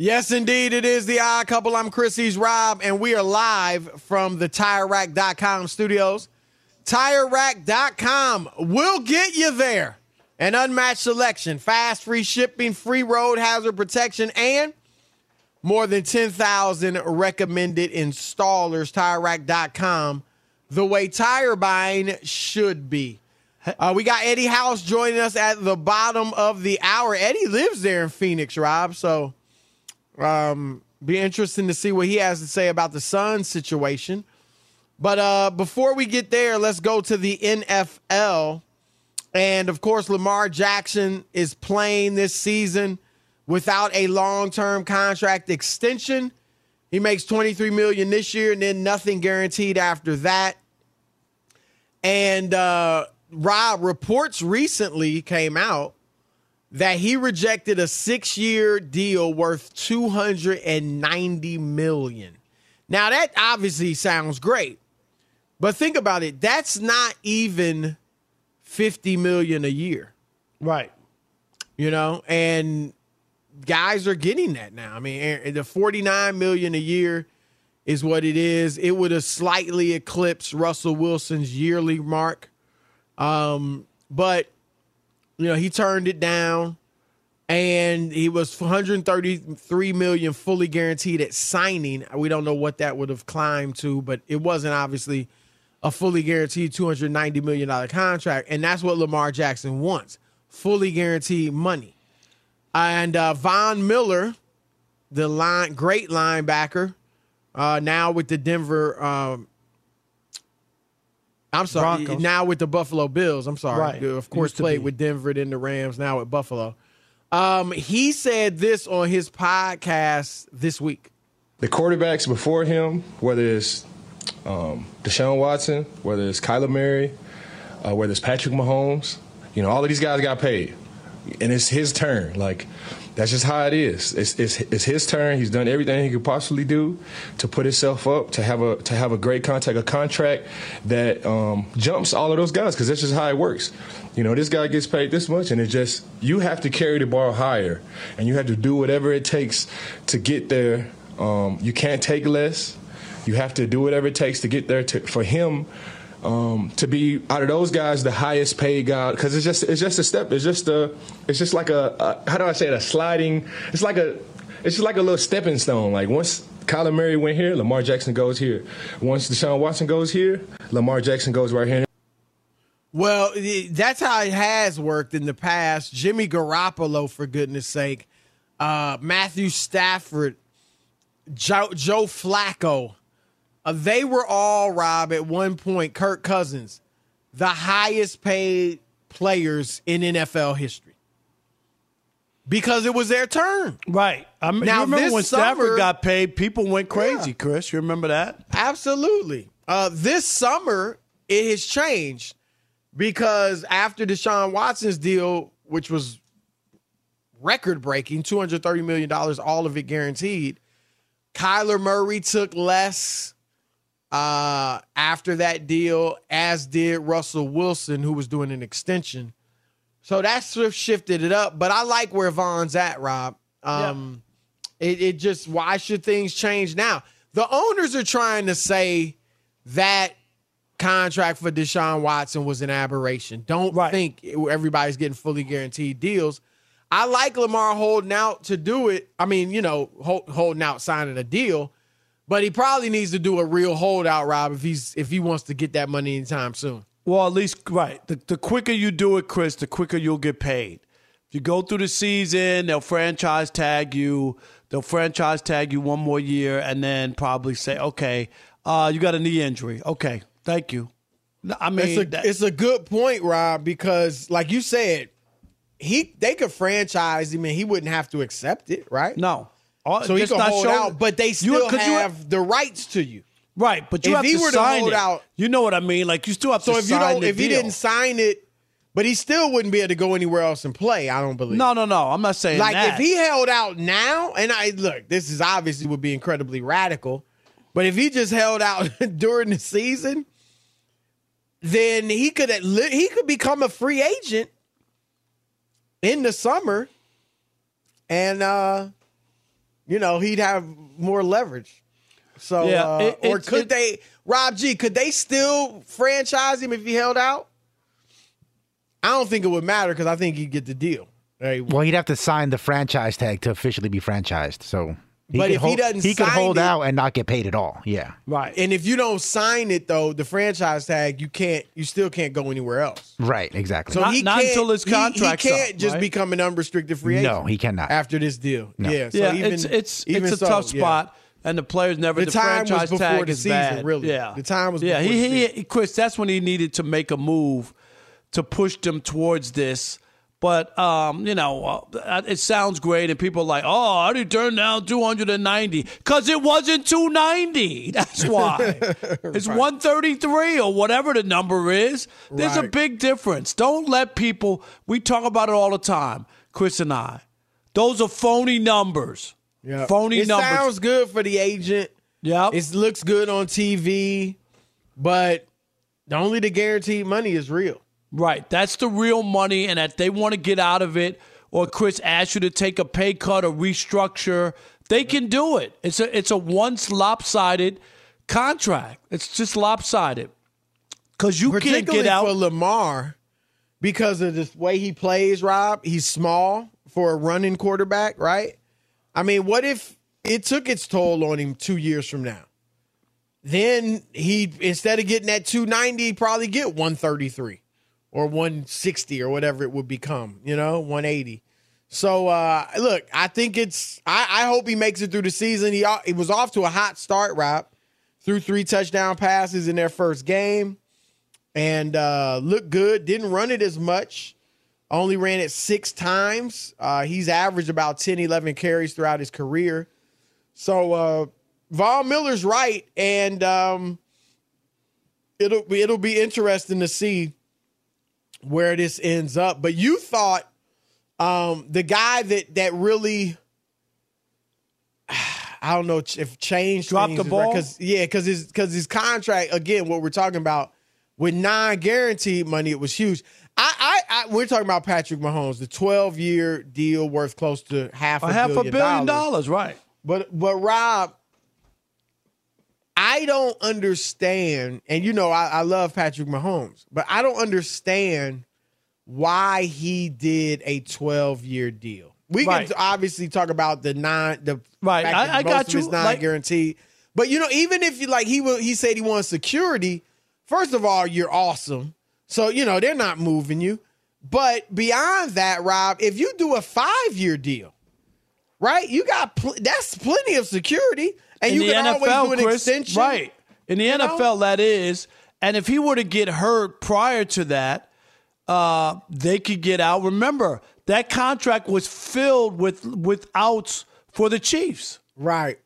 Yes, indeed. It is the odd couple. I'm Chris He's Rob, and we are live from the TireRack.com studios. TireRack.com will get you there. An unmatched selection, fast, free shipping, free road hazard protection, and more than 10,000 recommended installers. TireRack.com, the way tire buying should be. Uh, we got Eddie House joining us at the bottom of the hour. Eddie lives there in Phoenix, Rob. So um, be interesting to see what he has to say about the Suns situation. But uh, before we get there, let's go to the NFL. And of course, Lamar Jackson is playing this season without a long-term contract extension. He makes 23 million this year and then nothing guaranteed after that. And uh, Rob reports recently came out that he rejected a six-year deal worth 290 million. Now that obviously sounds great. But think about it, that's not even 50 million a year. Right. You know, and guys are getting that now. I mean, the 49 million a year is what it is. It would have slightly eclipsed Russell Wilson's yearly mark. Um, but you know, he turned it down and he was 133 million fully guaranteed at signing. We don't know what that would have climbed to, but it wasn't obviously a fully guaranteed 290 million dollar contract, and that's what Lamar Jackson wants: fully guaranteed money. And uh, Von Miller, the line great linebacker, uh, now with the Denver. Um, I'm sorry. Broncos. Now with the Buffalo Bills. I'm sorry. Right. Of course, played be. with Denver, then the Rams. Now with Buffalo. Um, he said this on his podcast this week. the quarterbacks before him, whether it's um, Deshaun Watson, whether it's Kyler Murray, uh, whether it's Patrick Mahomes, You know, all of these guys got paid, and it's his turn. Like that's just how it is. It's, it's, it's his turn. He's done everything he could possibly do to put himself up to have a to have a great contract, a contract that um, jumps all of those guys because that's just how it works. You know, this guy gets paid this much, and it just you have to carry the ball higher, and you have to do whatever it takes to get there. Um, you can't take less. You have to do whatever it takes to get there. To, for him, um, to be out of those guys the highest paid guy because it's just it's just a step it's just a it's just like a, a, how do I say it a sliding it's like a it's just like a little stepping stone. Like once Kyler Murray went here Lamar Jackson goes here. Once Deshaun Watson goes here Lamar Jackson goes right here. Well that's how it has worked in the past. Jimmy Garoppolo for goodness sake. Uh, Matthew Stafford Joe, Joe Flacco uh, they were all, Rob, at one point, Kirk Cousins, the highest paid players in NFL history. Because it was their turn. Right. I mean, now, remember when summer, Stafford got paid, people went crazy, yeah, Chris. You remember that? Absolutely. Uh, this summer, it has changed because after Deshaun Watson's deal, which was record breaking, $230 million, all of it guaranteed, Kyler Murray took less uh, after that deal, as did Russell Wilson, who was doing an extension. So that sort of shifted it up. But I like where Von's at, Rob. Um, yeah. it, it just, why should things change now? The owners are trying to say that contract for Deshaun Watson was an aberration. Don't right. think everybody's getting fully guaranteed deals. I like Lamar holding out to do it. I mean, you know, hold, holding out signing a deal. But he probably needs to do a real holdout, Rob, if he's if he wants to get that money anytime soon. Well, at least right. The, the quicker you do it, Chris, the quicker you'll get paid. If you go through the season, they'll franchise tag you. They'll franchise tag you one more year, and then probably say, "Okay, uh, you got a knee injury. Okay, thank you." I mean, it's a, that, it's a good point, Rob, because like you said, he they could franchise him and he wouldn't have to accept it, right? No. All, so he can hold out, but they still you, have you, the rights to you. Right, but you if have he to were sign to hold it. out, you know what I mean. Like you still have so to. if you don't, if deal. he didn't sign it, but he still wouldn't be able to go anywhere else and play. I don't believe. No, no, no. I'm not saying like that. if he held out now, and I look, this is obviously would be incredibly radical, but if he just held out during the season, then he could he could become a free agent in the summer, and uh you know, he'd have more leverage. So, yeah, uh, it, or could it, they, Rob G, could they still franchise him if he held out? I don't think it would matter because I think he'd get the deal. Right? Well, he'd have to sign the franchise tag to officially be franchised. So, he but if hold, he doesn't, he could hold it, out and not get paid at all. Yeah, right. And if you don't sign it though, the franchise tag, you can't, you still can't go anywhere else. Right. Exactly. So not, he not until his contract. He, he, can't up, just right? become an unrestricted free agent. No, he cannot after this deal. No. Yeah. So yeah. even, it's it's even it's a so, tough spot. Yeah. And the players never. The, the time franchise was before tag the is season, bad. really. Yeah, the time was. Yeah, he, he, he, Chris. That's when he needed to make a move to push them towards this but um, you know, uh, it sounds great, and people are like, "Oh, how did he turn down 290?" Because it wasn't 290. That's why. it's right. 133 or whatever the number is. There's right. a big difference. Don't let people. We talk about it all the time, Chris and I. Those are phony numbers. Yeah, phony numbers it numbers. sounds good for the agent. Yeah, it looks good on TV, but only the guaranteed money is real. Right. That's the real money, and that they want to get out of it, or Chris asks you to take a pay cut or restructure, they can do it. It's a it's a once lopsided contract. It's just lopsided because you can't get out for Lamar because of the way he plays. Rob, he's small for a running quarterback, right? I mean, what if it took its toll on him two years from now? Then he instead of getting that 290, probably get 133 or 160 or whatever it would become, you know, 180. So uh, look, I think it's. I, I, hope he makes it through the season. He he was off to a hot start, Rob. Threw three touchdown passes in their first game, and uh, looked good. Didn't run it as much. Only ran it six times. Uh, he's averaged about 10, 11 carries throughout his career. So uh, Miller's right, and um, it'll it'll be interesting to see where this ends up. But you thought um, the guy that that really I don't know if changed Dropped the ball? because yeah, because his because his contract again, what we're talking about with non guaranteed money, it was huge. I, I, I we're talking about Patrick Mahomes, the twelve year deal worth close to half a, a half billion a billion dollars. dollars, right? But but Rob, I don't understand, and you know I, I love Patrick Mahomes, but I don't understand why he did a twelve year deal. We Right. can obviously talk about the non the Right. I- I got you. It's Like- guaranteed, but you know even if you like he will he said he wants security. First of all, you're awesome, so you know they're not moving you. But beyond that, Rob, if you do a five year deal, right? You got pl- that's plenty of security, and in you the can NFL, always do an Chris, extension, right? In the you know? NFL, that is. And if he were to get hurt prior to that, uh, they could get out. Remember that contract was filled with with outs for the Chiefs. Right.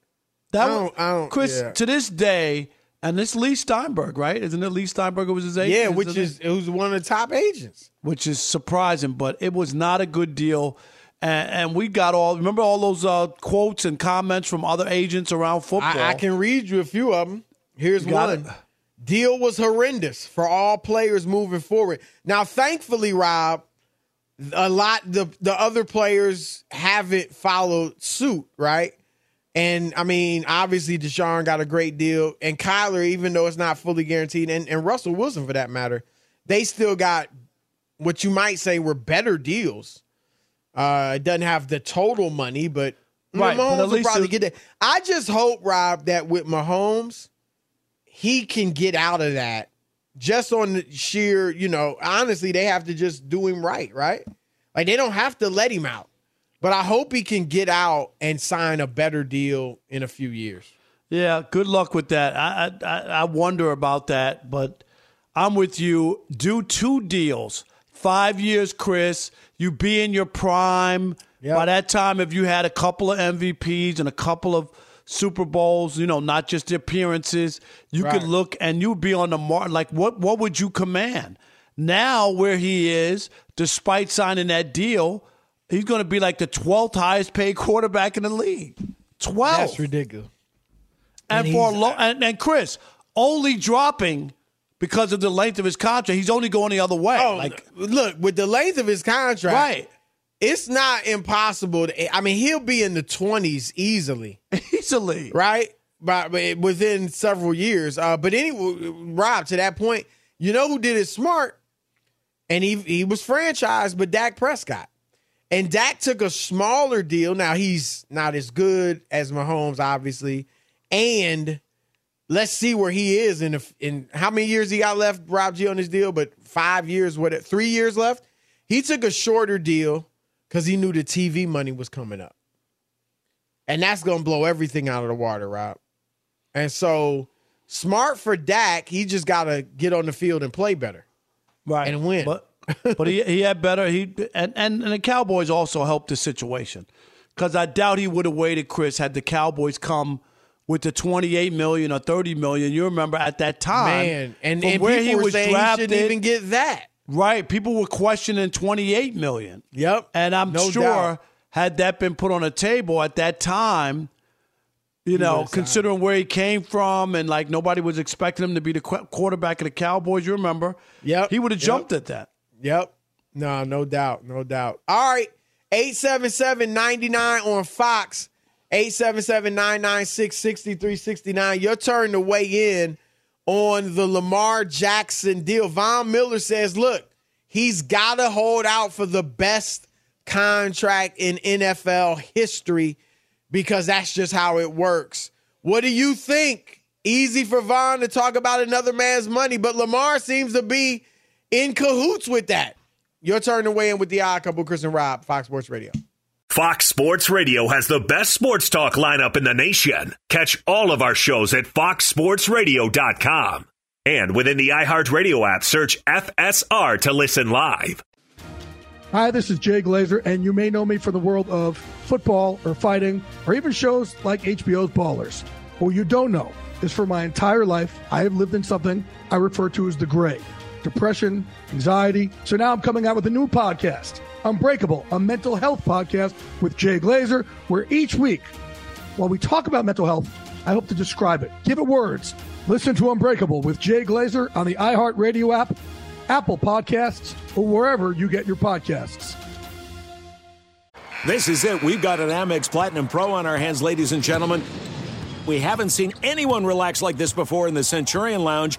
That I was, don't- I don't- Chris yeah. to this day, and this Lee Steinberg, right? Isn't it Lee Steinberg was his agent? Yeah, which is it was one of the top agents. which is surprising, but it was not a good deal. And, and we got all remember all those uh, quotes and comments from other agents around football. I, I can read you a few of them. Here's one. it? Deal was horrendous for all players moving forward. Now, thankfully, Rob, a lot the the other players haven't followed suit, right? And I mean, obviously, Deshaun got a great deal, and Kyler, even though it's not fully guaranteed, and, and Russell Wilson for that matter, they still got what you might say were better deals. Uh, it doesn't have the total money, but Right, but Mahomes at will probably get that. I just hope, Rob, that with Mahomes, he can get out of that just on the sheer, you know, honestly, they have to just do him right, right? Like they don't have to let him out. But I hope he can get out and sign a better deal in a few years. Yeah, good luck with that. I I- I wonder about that, but I'm with you. Do two deals, five years, Chris. You be in your prime. By that time, if you had a couple of MVPs and a couple of Super Bowls, you know, not just the appearances, you Right. could look and you'd be on the mark. Like, what what would you command? Now, where he is, despite signing that deal, he's going to be like the 12th highest paid quarterback in the league. 12. That's ridiculous. And, And for a he's- and, and Chris only dropping because of the length of his contract. He's only going the other way. Oh, like look, with the length of his contract, Right. It's not impossible. To, I mean, he'll be in the twenties easily, easily, right? But, within several years. Uh, but anyway, Rob, to that point, you know who did it smart, and he he was franchised, but Dak Prescott, and Dak took a smaller deal. Now he's not as good as Mahomes, obviously, and let's see where he is in in how many years he got left, Rob G on his deal, but five years, what three years left. He took a shorter deal because he knew the TV money was coming up, and that's gonna blow everything out of the water, Rob. And so smart for Dak, he just gotta get on the field and play better, right, and win. But but he he had better. He and and, and the Cowboys also helped the situation because I doubt he would have waited, Chris, had the Cowboys come with the twenty eight million or thirty million. You remember at that time, Man, and- and where people he was saying he drafted, shouldn't even get that. Right, people were questioning twenty eight million. Yep, and I'm No sure doubt. had that been put on a table at that time. You know, considering where he came from, and like nobody was expecting him to be the qu- quarterback of the Cowboys. You remember? Yep. He would have Yep. jumped at that. Yep. No, no doubt. No doubt. All right. 877-99 on Fox. 877-996-6369. Your turn to weigh in on the Lamar Jackson deal. Von Miller says, look, he's got to hold out for the best contract in NFL history because that's just how it works. What do you think? Easy for Von to talk about another man's money, but Lamar seems to be in cahoots with that. Your turn to weigh in with the odd couple, Chris and Rob, Fox Sports Radio. Fox Sports Radio has the best sports talk lineup in the nation. Catch all of our shows at foxsportsradio.com. And within the iHeartRadio app, search FSR to listen live. Hi, this is Jay Glazer, and you may know me from the world of football or fighting or even shows like HBO's Ballers. What you don't know is for my entire life, I have lived in something I refer to as the gray. depression, anxiety. So now I'm coming out with a new podcast, Unbreakable, a mental health podcast with Jay Glazer, where each week, while we talk about mental health, I hope to describe it, give it words. Listen to Unbreakable with Jay Glazer on the iHeartRadio app, Apple Podcasts, or wherever you get your podcasts. This is it. We've got an Amex Platinum Pro on our hands, ladies and gentlemen. We haven't seen anyone relax like this before in the Centurion Lounge.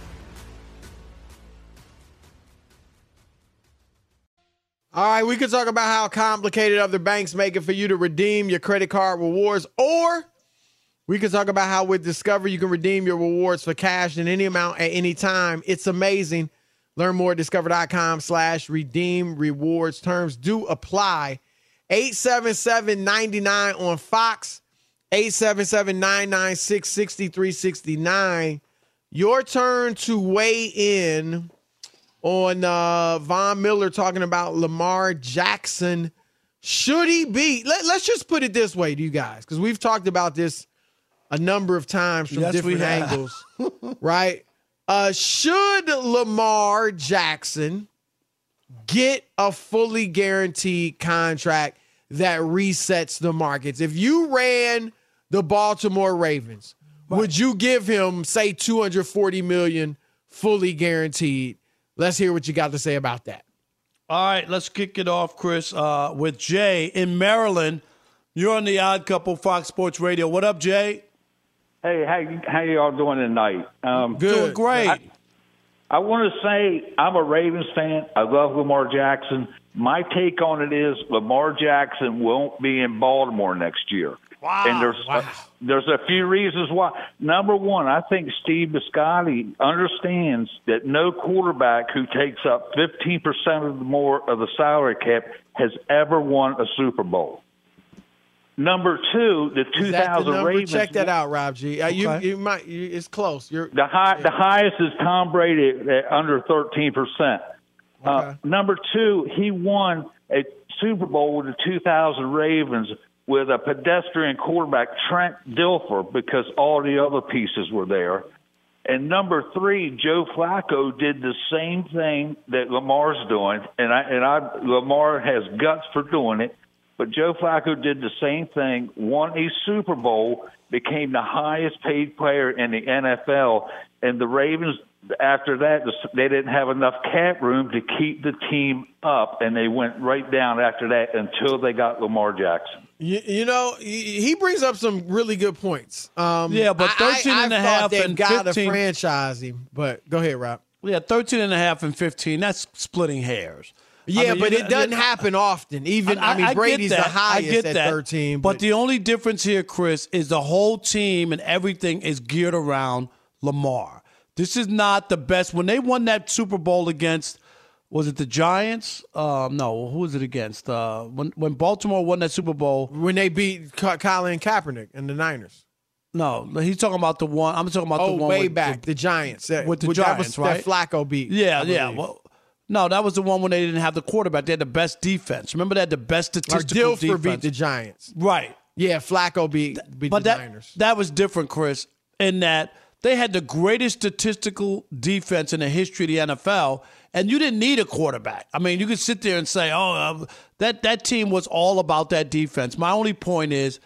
All right, we could talk about how complicated other banks make it for you to redeem your credit card rewards, or we could talk about how with Discover you can redeem your rewards for cash in any amount at any time. It's amazing. Learn more at discover.com slash redeem rewards. Terms do apply. 877-99 on Fox, 877-996-6369. Your turn to weigh in on uh, Von Miller talking about Lamar Jackson. Should he be? Let, us just put it this way to you guys, because we've talked about this a number of times from Yes, different angles, right? Uh, should Lamar Jackson get a fully guaranteed contract that resets the markets? If you ran the Baltimore Ravens, would you give him say 240 million fully guaranteed? Let's hear what you got to say about that. All right, let's kick it off, Chris, uh, with Jay in Maryland. You're on the Odd Couple Fox Sports Radio. What up, Jay? Hey, how how y'all doing tonight? Um, Doing great. I, I want to say I'm a Ravens fan. I love Lamar Jackson. My take on it is Lamar Jackson won't be in Baltimore next year. Wow. And there's there's a few reasons why. Number one, I think Steve Bisciotti understands that no quarterback who takes up 15% of the more of the salary cap has ever won a Super Bowl. Number two, the Is that the 2000? Ravens. Check that out, Rob G. Uh, you, Okay. you might. You, it's close. You're The high, the highest is Tom Brady at under 13 percent. Uh, number two, he won a Super Bowl with the 2000 Ravens with a pedestrian quarterback, Trent Dilfer, because all the other pieces were there. And number three, Joe Flacco did the same thing that Lamar's doing, and I and I Lamar has guts for doing it. But Joe Flacco did the same thing, won a Super Bowl, became the highest paid player in the NFL, and the Ravens after that they didn't have enough cap room to keep the team up, and they went right down after that until they got Lamar Jackson. You, you know, he brings up some really good points. Um, Yeah, but I- 13 I, and a I half and got 15 to franchise him. But go ahead, Rob. Yeah, 13 and a half and 15. That's splitting hairs. I Yeah, mean, but it doesn't happen often. Even I, mean, get Brady's the highest I get at that. 13. But, the only difference here, Chris, is the whole team and everything is geared around Lamar. This is not the best. When they won that Super Bowl against, was it the Giants? Um, no, who was it against? Uh, when when Baltimore won that Super Bowl, when they beat Ka- Colin Kaepernick and the Niners. no, he's talking about the one. I'm talking about Oh, the one way with back, the, Giants. That- with the that Giants, was, right? That Flacco beat. Yeah, I yeah. Well, no, that was the one when they didn't have the quarterback. They had the best defense. Remember, they had the best Or statistical Dilfer defense. beat the Giants. Right. Yeah, Flacco beat beat but the that, Niners. that was different, Chris, in that they had the greatest statistical defense in the history of the NFL, and you didn't need a quarterback. I mean, you could sit there and say, "Oh, uh, that that team was all about that defense." My only point is,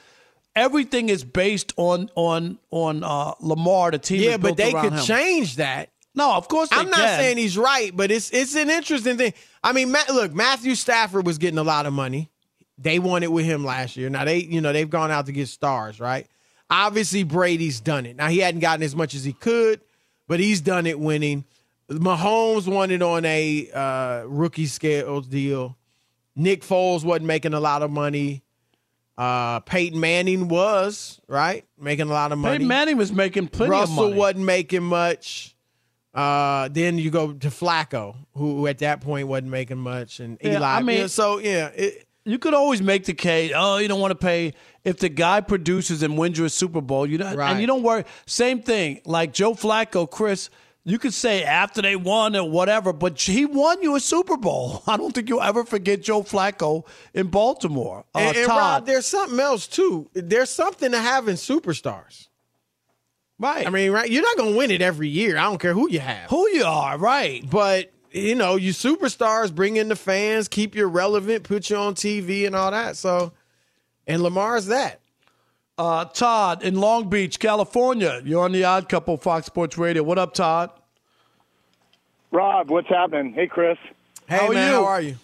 everything is based on on on uh, Lamar, the team. Yeah, but they could him. change that. No, of course they I'm not can. saying he's right, but it's it's an interesting thing. I mean, Matt, look, Matthew Stafford was getting a lot of money. They won it with him last year. Now they, you know, they've gone out to get stars, right? Obviously, Brady's done it. Now he hadn't gotten as much as he could, but he's done it winning. Mahomes won it on a uh, rookie scale deal. Nick Foles wasn't making a lot of money. Uh, Peyton Manning was right making a lot of money. Peyton Manning was making plenty Russell of money. wasn't making much. Uh, then you go to Flacco, who at that point wasn't making much, and Yeah, Eli. I mean- Yeah, so yeah, it, You could always make the case. Oh, you don't want to pay if the guy produces and wins you a Super Bowl. You don't, Right. and you don't worry. Same thing, like Joe Flacco, Chris. You could say after they won or whatever, but he won you a Super Bowl. I don't think you'll ever forget Joe Flacco in Baltimore. Uh, and, and Todd, Rob, there's something else too. There's something to having superstars. Right. I mean, right? You're not gonna win it every year. I don't care who you have. who you are, right? But you know, you superstars bring in the fans, keep you relevant, put you on TV and all that. So, and Lamar's that. Uh, Todd in Long Beach, California. You're on the Odd Couple, Fox Sports Radio. What up, Todd? Rob, what's happening? Hey, Chris. Hey How are man, you? how are you?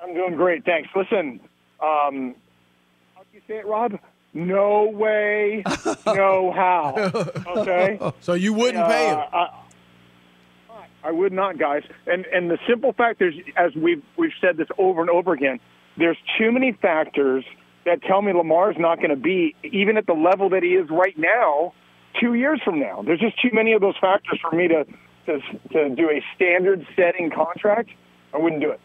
I'm doing great, thanks. Listen, um, how do you say it, Rob? No way, no how. Okay. So you wouldn't pay him. Uh, I, I would not, guys. And and the simple fact is, as we've we've said this over and over again, there's too many factors that tell me Lamar's not going to be even at the level that he is right now. Two years from now, there's just too many of those factors for me to to, to do a standard setting contract. I wouldn't do it.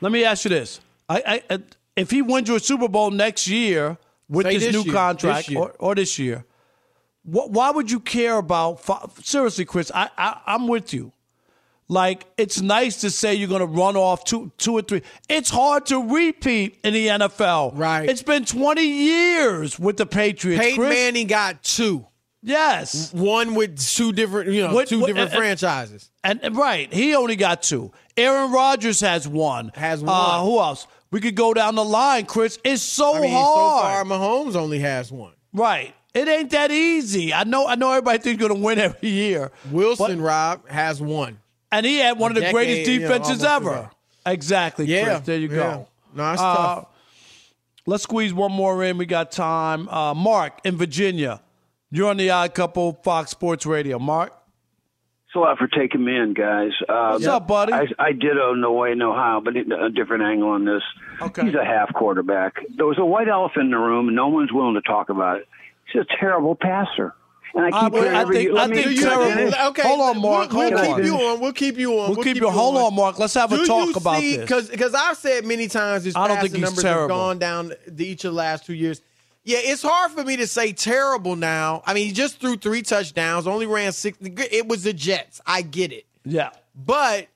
Let me ask you this: I, I, if he wins you a Super Bowl next year with Say this, this new year, contract this. Or, or this year, wh- why would you care about? fi- Seriously, Chris, I, I I'm with you. Like it's nice to say you're going to run off two two or three. It's hard to repeat in the NFL. Right. It's been 20 years with the Patriots. Peyton Chris. Manning got two. Yes. One with two different, you know, What- two different and- franchises. And, and right, he only got two. Aaron Rodgers has one. Has Uh, one. who else? We could go down the line, Chris. It's so I mean, hard. so far Mahomes only has one. Right. It ain't that easy. I know. I know. Everybody thinks going to win every year. Wilson, Rob, has one. And he had one of the Decade, greatest you know, defenses ever. ago. Exactly. Yeah, Chris. There you yeah. go. No, it's Uh, tough. Let's squeeze one more in. We got time. Uh, Mark in Virginia. You're on the Odd Couple, Fox Sports Radio. Mark. Thanks a lot for taking me in, guys. Uh, What's up, buddy? I, I ditto no way, no how, but a different angle on this. Okay. He's a half quarterback. There was a white elephant in the room, and no one's willing to talk about it. He's a terrible passer. And I I keep would- hearing I think- year. Let I think can I terrible- Okay, Hold on, Mark. We'll, we'll Hold keep on. you on. We'll keep you on. We'll keep you- hold on, Mark. Let's have a Do talk you about see, this. Because because I've said many times this I don't think he's numbers terrible. have gone down the, each of the last two years. Yeah, it's hard for me to say terrible now. I mean, he just threw three touchdowns, only ran six. It was the Jets. I get it. Yeah. But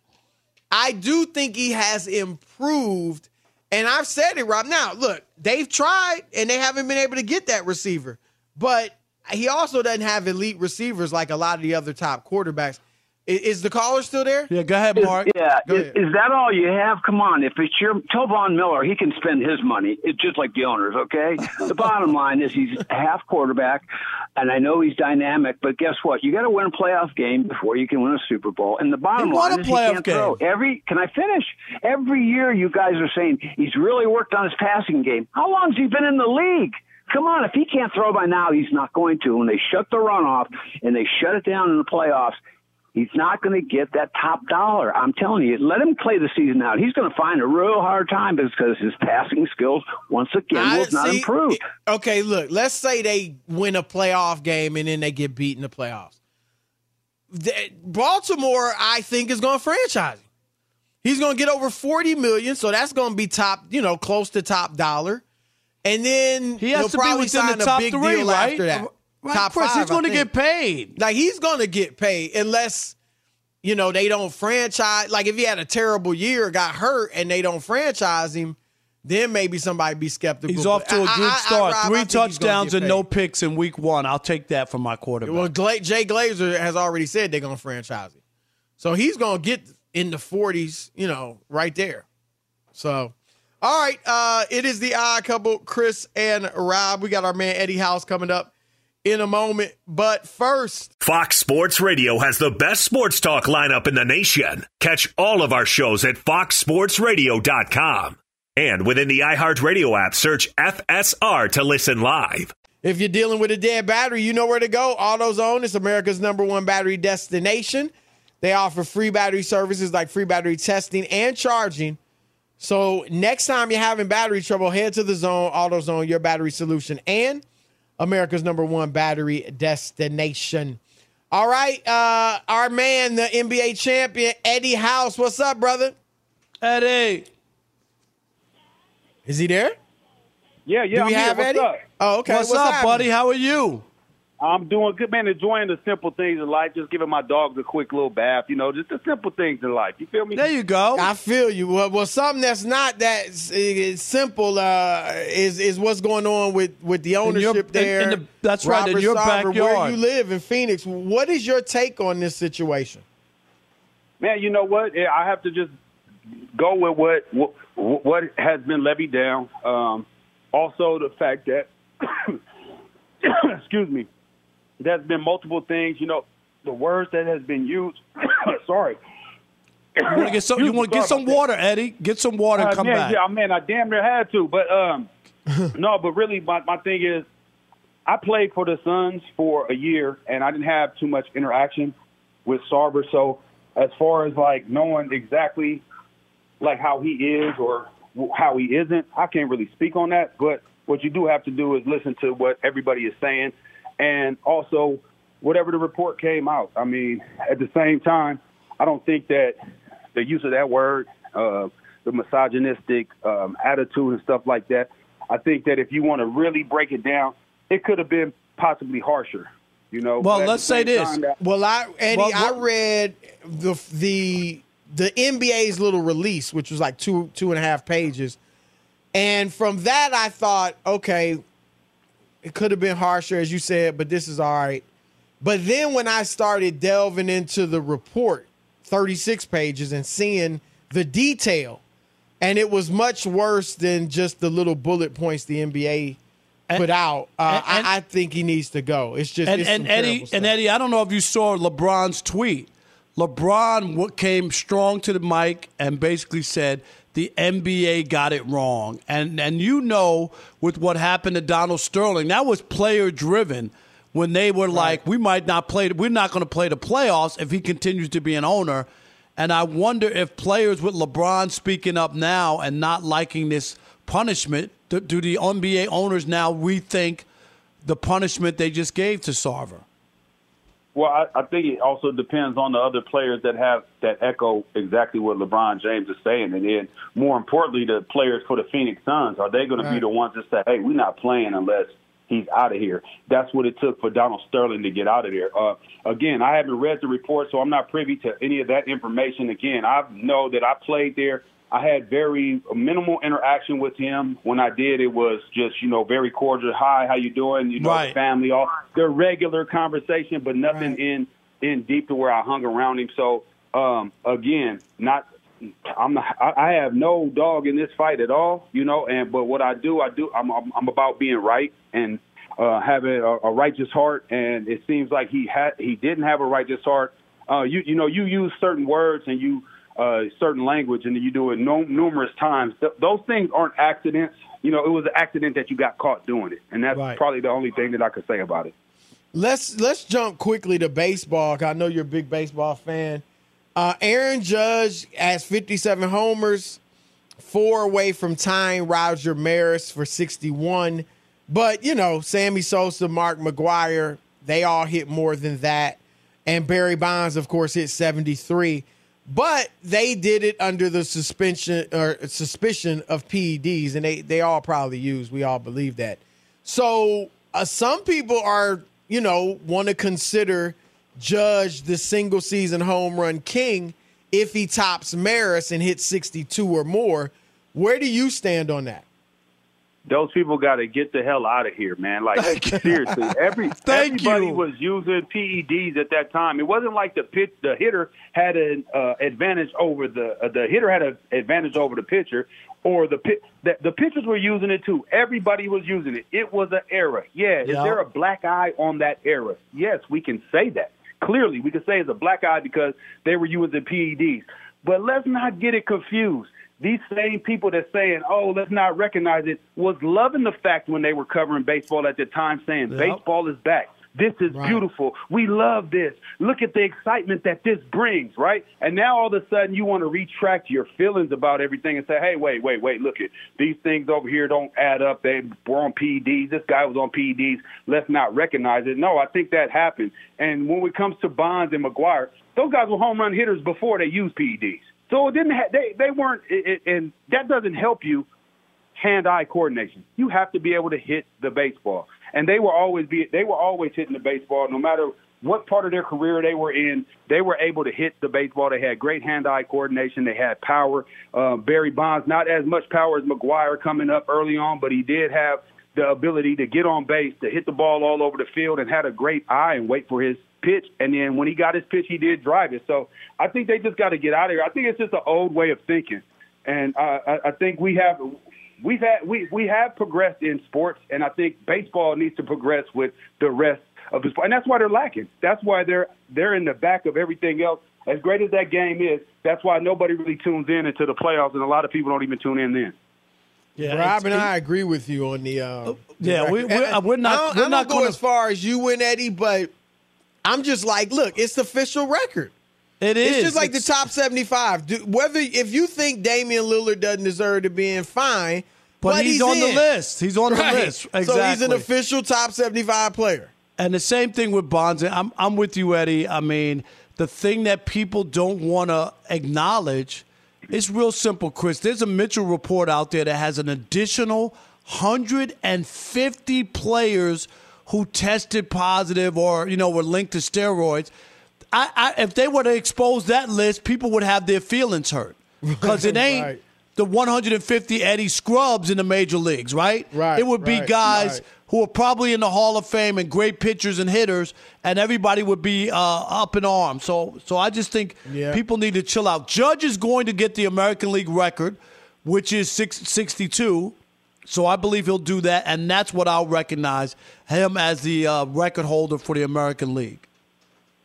I do think he has improved. And I've said it, Rob. Now, look, they've tried and they haven't been able to get that receiver. But he also doesn't have elite receivers like a lot of the other top quarterbacks. I- Is, the caller still there? Yeah, go ahead, Mark. Yeah, is, ahead. is that all you have? Come on, if it's your Tovon Miller, he can spend his money. It's just like the owners, okay? the bottom line is he's a half quarterback, and I know he's dynamic, but guess what? You got to win a playoff game before you can win a Super Bowl. And the bottom He line a is he can't game. throw. Every can I finish? Every year, you guys are saying he's really worked on his passing game. How long's he been in the league? Come on, if he can't throw by now, he's not going to. When they shut the run off and they shut it down in the playoffs, He's not going to get that top dollar. I'm telling you, let him play the season out. He's going to find a real hard time because his passing skills, once again, I- will not see, improve. Okay, look, let's say they win a playoff game and then they get beat in the playoffs. The- Baltimore, I think, is going to franchise him. He's going to get over 40 million, so that's going to be top, you know, close to top dollar. And then He has he'll to be probably within sign the top a big three, deal right? after that. Right, top Chris, five, he's going to get paid. Like he's going to get paid unless you know they don't franchise. Like if he had a terrible year, got hurt, and they don't franchise him, then maybe somebody be skeptical. He's off to a I- good I- I- start. Rob, I Three touchdowns and no picks in week one. I'll take that from my quarterback. Well, Gla- Jay Glazer has already said they're going to franchise him, so he's going to get in the forties. You know, right there. So, all right, uh, it is the odd couple, Chris and Rob. We got our man Eddie House coming up in a moment, but first. Fox Sports Radio has the best sports talk lineup in the nation. Catch all of our shows at foxsportsradio.com. And within the iHeartRadio app, search FSR to listen live. If you're dealing with a dead battery, you know where to go. AutoZone is America's number one battery destination. They offer free battery services like free battery testing and charging. So next time you're having battery trouble, head to the zone, AutoZone, your battery solution, and America's number one battery destination. All right, uh, our man, the NBA champion, Eddie House. What's up, brother? Eddie. Is he there? Yeah, yeah. Do we I'm here. have What's Eddie? Up? Oh, okay. What's, up, happening? buddy? How are you? I'm doing good, man. Enjoying the simple things in life. Just giving my dogs a quick little bath. You know, just the simple things in life. You feel me? There you go. I feel you. Well, well something that's not that simple uh, is is what's going on with with the In your- ownership in- there. in the- that's right, in Robert your Sarver, Where you live in Phoenix, what is your take on this situation? Man, you know what? I have to just go with what what, what has been levied down. Um, also, the fact that, excuse me, there's been multiple things. You know, the words that has been used. sorry. You want to get some? You want to get some water, Eddie? Get some water and Uh, come man, back. Yeah, man, I damn near had to, but um, no, but really, my my thing is, I played for the Suns for a year, and I didn't have too much interaction with Sarver. So, as far as like knowing exactly like how he is or how he isn't, I can't really speak on that. But what you do have to do is listen to what everybody is saying, and also whatever the report came out. I mean, at the same time, I don't think that the use of that word, uh, the misogynistic um, attitude and stuff like that. I think that if you want to really break it down, it could have been possibly harsher. You know. Well, let's say this. that- Well, I Eddie, Well, I read the the the NBA's little release, which was like two two and a half pages, and from that I thought, okay, it could have been harsher, as you said, but this is all right. But then when I started delving into the report, 36 pages, and seeing the detail, and it was much worse than just the little bullet points the NBA put out. Uh, and- I, I think he needs to go. It's just and, it's and Eddie and Eddie, I don't know if you saw LeBron's tweet. LeBron came strong to the mic and basically said the NBA got it wrong. And and you know with what happened to Donald Sterling, that was player driven when they were like, we might not play we're not going to play the playoffs if he continues to be an owner. And I wonder if players with LeBron speaking up now and not liking this punishment, do, do the NBA owners now rethink the punishment they just gave to Sarver? Well, I, I think it also depends on the other players that have that echo exactly what LeBron James is saying, and then more importantly, the players for the Phoenix Suns are they going to be the ones that say, "Hey, we're not playing unless he's out of here." That's what it took for Donald Sterling to get out of there. Uh, again, I haven't read the report, so I'm not privy to any of that information. Again, I know that I played there. I had very minimal interaction with him. When I did, it was just you know very cordial. Hi, how you doing? You know, Right. family, all the regular conversation, but nothing in in deep to where I hung around him. So um, again, not I'm not, I I have no dog in this fight at all, you know. And but what I do, I do. I'm I'm, I'm about being right and uh, having a, a righteous heart. And it seems like he had he didn't have a righteous heart. Uh, you you know you use certain words and you uh, certain language and you do it no, numerous times. Th- those things aren't accidents. You know, it was an accident that you got caught doing it, and that's Right. probably the only thing that I could say about it. Let's let's jump quickly to baseball. I know you're a big baseball fan. Uh, Aaron Judge has 57 homers, four away from tying Roger Maris for 61. But you know, Sammy Sosa, Mark McGwire, they all hit more than that, and Barry Bonds, of course, hit 73. But they did it under the suspension or suspicion of PEDs, and they they all probably used. We all believe that. So uh, some people are, you know, want to consider Judge the single season home run king if he tops Maris and hits 62 or more. Where do you stand on that? Those people got to get the hell out of here, man. Like seriously, every everybody was using PEDs at that time. It wasn't like the pitch, the hitter had an uh, advantage over the uh, the hitter had an advantage over the pitcher, or the pit the, the pitchers were using it too. Everybody was using it. It was an era. Yeah, is there a black eye on that era? Yes, we can say that clearly. We can say it's a black eye because they were using PEDs. But let's not get it confused. These same people that saying, "Oh, let's not recognize it," was loving the fact when they were covering baseball at the time, saying, Yep. "Baseball is back. This is beautiful. We love this. Look at the excitement that this brings, right?" And now all of a sudden, you want to retract your feelings about everything and say, "Hey, wait, wait, wait. Look at these things over here don't add up. They were on PEDs. This guy was on PEDs. Let's not recognize it." No, I think that happened. And when it comes to Bonds and McGwire, those guys were home run hitters before they used PEDs. So it didn't. Ha- they they weren't, it, it, and that doesn't help you hand-eye coordination. You have to be able to hit the baseball, and they were always be they were always hitting the baseball, no matter what part of their career they were in. They were able to hit the baseball. They had great hand-eye coordination. They had power. Uh, Barry Bonds, not as much power as McGwire coming up early on, but he did have the ability to get on base, to hit the ball all over the field, and had a great eye and wait for his pitch. And then when he got his pitch, he did drive it. So I think they just got to get out of here. I think it's just an old way of thinking, and uh, I, I think we have we've had we we have progressed in sports, and I think baseball needs to progress with the rest of the sport, and that's why they're lacking. That's why they're they're in the back of everything else. As great as that game is, that's why nobody really tunes in into the playoffs, and a lot of people don't even tune in then. Yeah, Rob and I agree with you on the. Uh, yeah, the we- record. we're- uh, we're not- I don't, we're I don't go gonna- as far as you went, Eddie, but I'm just like, look, it's the official record. It is. It's just like It's- the top 75. Do, whether if you think Damian Lillard doesn't deserve to be in, fine. But But, he's on the list. He's on the Right. list. So he's an official top 75 player. And the same thing with Bonds. I'm I'm with you, Eddie. I mean, the thing that people don't want to acknowledge is real simple, Chris. There's a Mitchell report out there that has an additional 150 players who tested positive or you know were linked to steroids. I, I if they were to expose that list, people would have their feelings hurt because it ain't Right. the 150 Eddie Scrubs in the major leagues, right? Right, It would be right, guys right. who are probably in the Hall of Fame and great pitchers and hitters, and everybody would be uh, up in arms. So, so I just think Yeah. people need to chill out. Judge is going to get the American League record, which is six, 62. So I believe he'll do that, and that's what I'll recognize him as the uh, record holder for the American League.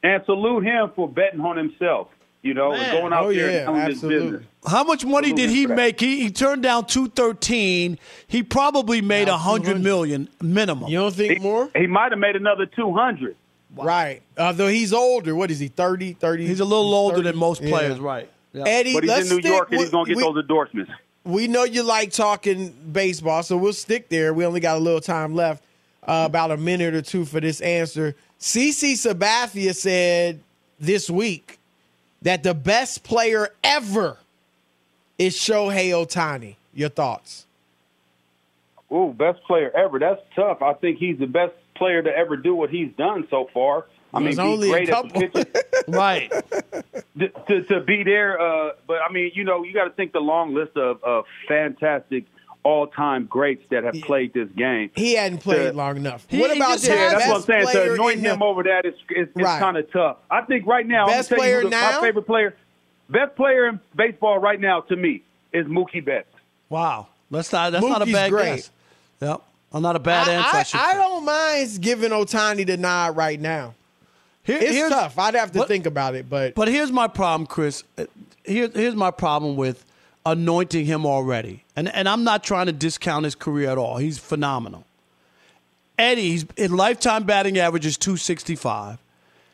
And salute him for betting on himself. You know, and going out Oh, there yeah, and telling his business. How much money did he Salute him for that. make? He, he turned down two thirteen. He probably made a hundred million minimum. You don't think more? He might have made another two hundred. Right. Although he's older. What is he, 30? 30? He's a little older 30? than most Yeah. players, right? Yeah. Eddie, But he's let's in New stick York and he's going to get we- those endorsements. We know you like talking baseball, so we'll stick there. We only got a little time left, uh, about a minute or two for this answer. CC Sabathia said this week that the best player ever is Shohei Ohtani. Your thoughts? Ooh, best player ever. That's tough. I think he's the best player to ever do what he's done so far. I mean, be only a great at couple. the right. to, to, to be there. Uh, but I mean, you know, you got to think the long list of, of fantastic all-time greats that have played this game. He hadn't played To- long enough. He- what about just the had- that's what I'm saying. To anoint him the- over that is is, is Right. kind of tough. I think right now, I'm Best tell player who the- now? my favorite player, best player in baseball right now to me is Mookie Betts. Wow. That's not that's not a bad great. guess. Yep. I'm not a bad I, answer. I, I, I don't mind giving Ohtani the nod right now. Here- it's tough. I'd have to But- think about it, but But here's my problem, Chris. Uh, Here, here's my problem with anointing him already. And and I'm not trying to discount his career at all. He's phenomenal. Eddie's his lifetime batting average is 265.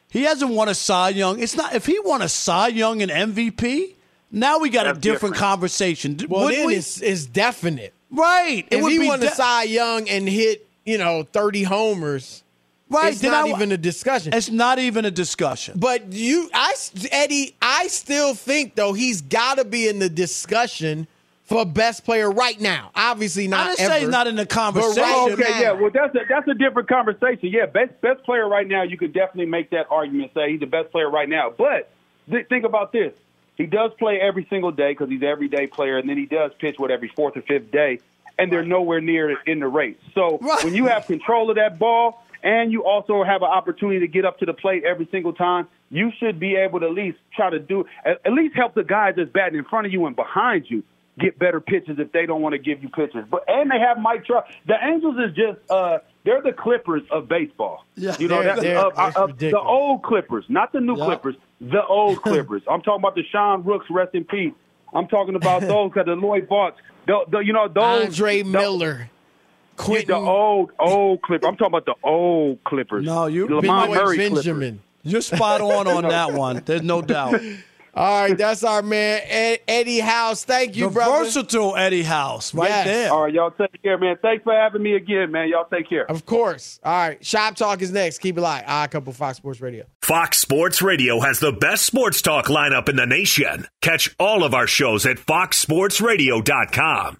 He hasn't won a Cy Young. It's not if he won a Cy Young and MVP. Now we got a different, different. conversation. well, Wouldn't then we? it's, it's definite. Right. It If would he be won a Cy Young and hit, you know, 30 homers, Right, it's then not I- even a discussion. It's not even a discussion. But you, I, Eddie, I still think though he's got to be in the discussion for best player right now. Obviously not. I didn't say ever, he's not in the conversation. right Okay, now. yeah. Well, that's a that's a different conversation. Yeah, best best player right now. You could definitely make that argument. Say he's the best player right now. But th- think about this: he does play every single day because he's an everyday player, and then he does pitch what every fourth or fifth day, and they're nowhere near in the race. So when you have control of that ball, and you also have an opportunity to get up to the plate every single time, you should be able to at least try to do at, least help the guys that's batting in front of you and behind you get better pitches if they don't want to give you pitches. But and they have Mike Trout. The Angels is just uh they're the Clippers of baseball. Yeah, you know they're- that, they're- it's of the old Clippers, not the new Yeah. Clippers. The old Clippers. I'm talking about the Sean Rooks, rest in peace. I'm talking about those, the Lloyd Barks, the, the, you know those Andre the- Miller, the old old Clippers. I'm talking about the old Clippers. No, you the Lamont Benoit Murray Clippers. Benjamin. You're spot on on that one. There's no doubt. All right, that's our man Ed, Eddie House. Thank you, the brother. versatile Eddie House, right Yes. there. All right, y'all take care, man. Thanks for having me again, man. Y'all take care. Of course. All right, Shop Talk is next. Keep it live. I couple Fox Sports Radio. Fox Sports Radio has the best sports talk lineup in the nation. Catch all of our shows at foxsportsradio.com.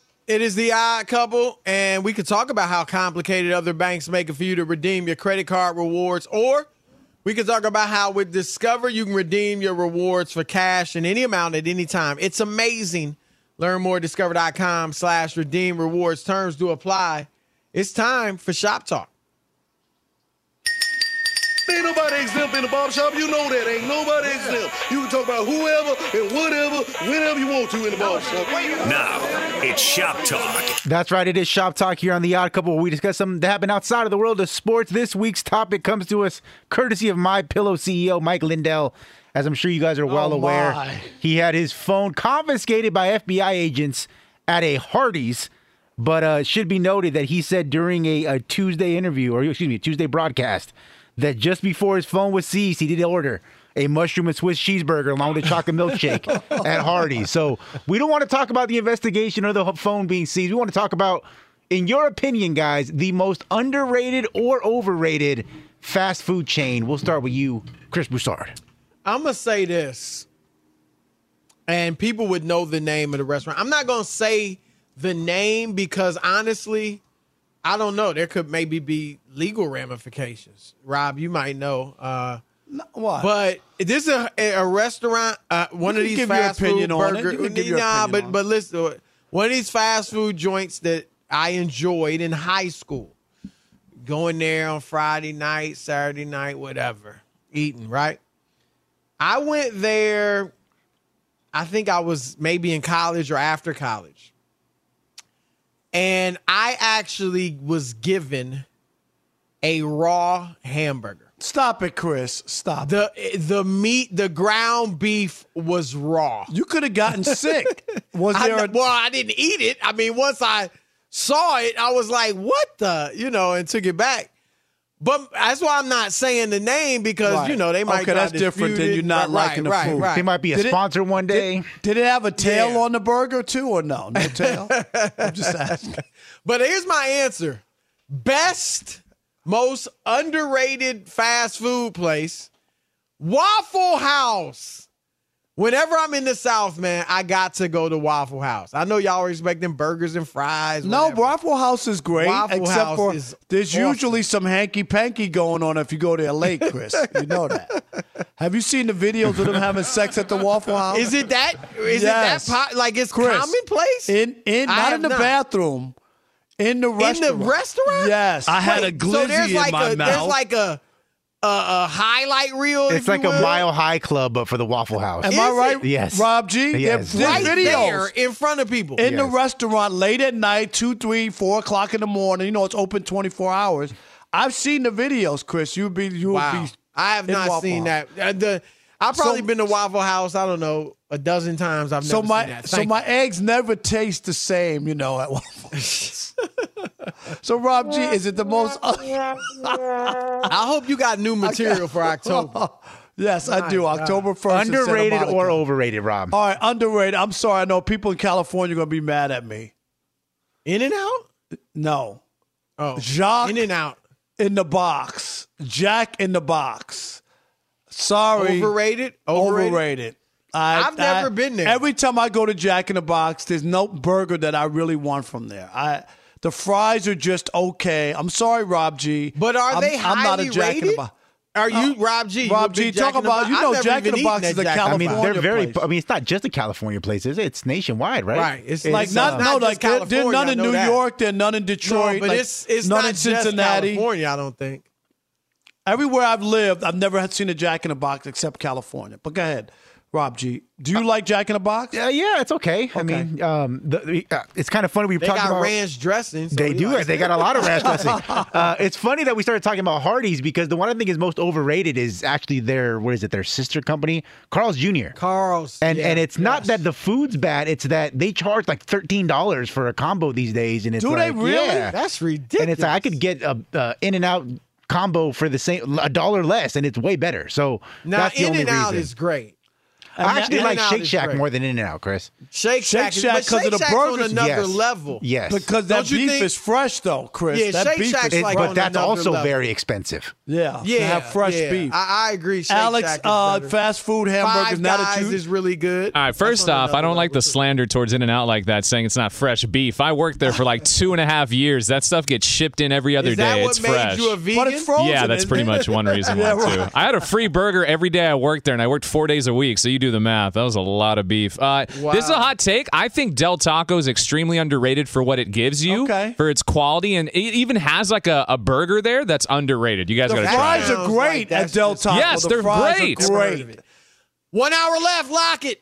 It is the odd couple, and we could talk about how complicated other banks make it for you to redeem your credit card rewards, or we could talk about how with Discover you can redeem your rewards for cash in any amount at any time. It's amazing. Learn more at discover.com slash redeem rewards. Terms do apply. It's time for Shop Talk. Ain't nobody exempt in the barbershop. You know that. Ain't nobody exempt. You can talk about whoever and whatever, whenever you want to in the barbershop. Now, it's Shop Talk. That's right. It is Shop Talk here on The Odd Couple, where we discuss something that happened outside of the world of sports. This week's topic comes to us courtesy of My Pillow CEO Mike Lindell. As I'm sure you guys are well Oh, aware, he had his phone confiscated by FBI agents at a Hardee's. But uh, it should be noted that he said during a, a Tuesday interview, or excuse me, a Tuesday broadcast, that just before his phone was seized, he did order a mushroom and Swiss cheeseburger along with a chocolate milkshake at Hardee's. So we don't want to talk about the investigation or the phone being seized. We want to talk about, in your opinion, guys, the most underrated or overrated fast food chain. We'll start with you, Chris Broussard. I'm gonna say this, and people would know the name of the restaurant. I'm not gonna say the name because honestly, I don't know. There could maybe be legal ramifications. Rob, you might know. Uh, what? But this is a, a restaurant. Uh, one of these give your fast opinion food burger. You can give your nah, opinion but but listen, one of these fast food joints that I enjoyed in high school. Going there on Friday night, Saturday night, whatever, eating right. I went there. I think I was maybe in college or after college. And I actually was given a raw hamburger. Stop it, Chris. Stop. The the meat, the ground beef was raw. You could have gotten sick. Was there kn- a- well, I didn't eat it. I mean, once I saw it, I was like, "What the?" You know, and took it back. But that's why I'm not saying the name because Right. you know they might. Okay, try that's different than you not Right, liking the right, food. Right. They might be a Did it- sponsor one day. Did, did it have a tail Yeah. on the burger too, or no? No tail. I'm just asking. But here's my answer: best, most underrated fast food place, Waffle House. Whenever I'm in the South, man, I got to go to Waffle House. I know y'all are expecting burgers and fries. No. Waffle House is great, Waffle except House for there's awesome. usually some hanky panky going on if you go there late, Chris. you know that. Have you seen the videos of them having sex at the Waffle House? Is it that? Is Yes. it that? Po- like it's Chris, commonplace? in in I not in the not. bathroom, in the restaurant. in the restaurant? Yes, I had Wait, so there's like a there's like a a, a highlight reel. It's like a will, mile high club, but for the Waffle House. Am I right? it? Yes. Rob G. Yes. There's right videos there in front of people. in the restaurant late at night, two, three, four o'clock in the morning. You know it's open twenty four hours. I've seen the videos, Chris. You'll be you'll wow, be. I have not Waffle seen House. that. Uh, the I've probably So- been to Waffle House. I don't know a dozen times. I've never So my seen that. so Thank my eggs never taste the same, you know. At Waffle House. so Rob G, is it the most? I hope you got new material for October. yes, I do. God. October first. Underrated or overrated, Rob? All right, underrated. I'm sorry. I know people in California are gonna be mad at me. In and out. No, Oh, Jacques in and out. in the box. Jack in the box. Sorry, Overrated. Overrated. overrated. I, I've never been there. Every time I go to Jack in the Box, there's no burger that I really want from there. I the fries are just okay. I'm sorry, Rob G. But are I'm, they I'm not a highly Jack in the rated? Box. Are you Rob G? You Rob G, talk Jack in the about- you know Jack in the Box is a Jack in the I mean, they're California very. place. I mean, it's not just a California place, is it? It's nationwide, right? Right. It's, like not, uh, no, not like just there, there's California, none in New that. York, there's none in Detroit, No, but like, it's it's none not in just Cincinnati. California. I don't think. Everywhere I've lived, I've never had seen a Jack in the Box except California. But go ahead, Rob G. Do you like Jack in the Box? Yeah, yeah, it's okay. I mean, um, the, the, uh, it's kind of funny. We've They talked got about ranch dressing. so they do. likes They got a lot of ranch dressing. Uh, it's funny that we started talking about Hardee's because the one I think is most overrated is actually their what is it? Their sister company, Carl's Jr. Carl's, and yeah, and it's not that the food's bad. It's that they charge like thirteen dollars for a combo these days, and it's Do they really? Yeah. That's ridiculous. And it's like I could get a uh, In and Out combo for the same a dollar less, and it's way better. So Now, that's the In only and Out reason. is great. I actually like In-N-Out Shake is Shack great. more than In and Out, Chris. Shake Shack, Shake is- but Shack 'cause of Shake the Shack's on burgers. another Yes. level. Yes, Because that Don't you beef think- is fresh, though, Chris. Yeah, that Shake beef Shack's is It- like fresh. on but that's another also level. very expensive. yeah, Yeah, to have fresh yeah. beef. I, I agree. Shake Alex, Shack is uh, better. fast food hamburgers. Five now Guys that you is really good. All right, first That's on off, I another don't like the slander towards In and Out like that, saying it's not fresh beef. I worked there for like two and a half years. That stuff gets shipped in every other Is that day. what it's made fresh. you a vegan? But it's frozen. yeah, that's isn't pretty it? much one reason Yeah, why too. right. I had a free burger every day I worked there, and I worked four days a week. So you do the math. That was a lot of beef. Uh, This is a hot take. I think Del Taco is extremely underrated for what it gives you, Okay. for its quality, and it even has like a, a burger there that's underrated. You guys got to try The fries are great that's at Del Taco. Yes, The they're fries are great. great. One hour left. Lock it.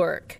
work.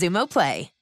Xumo Play.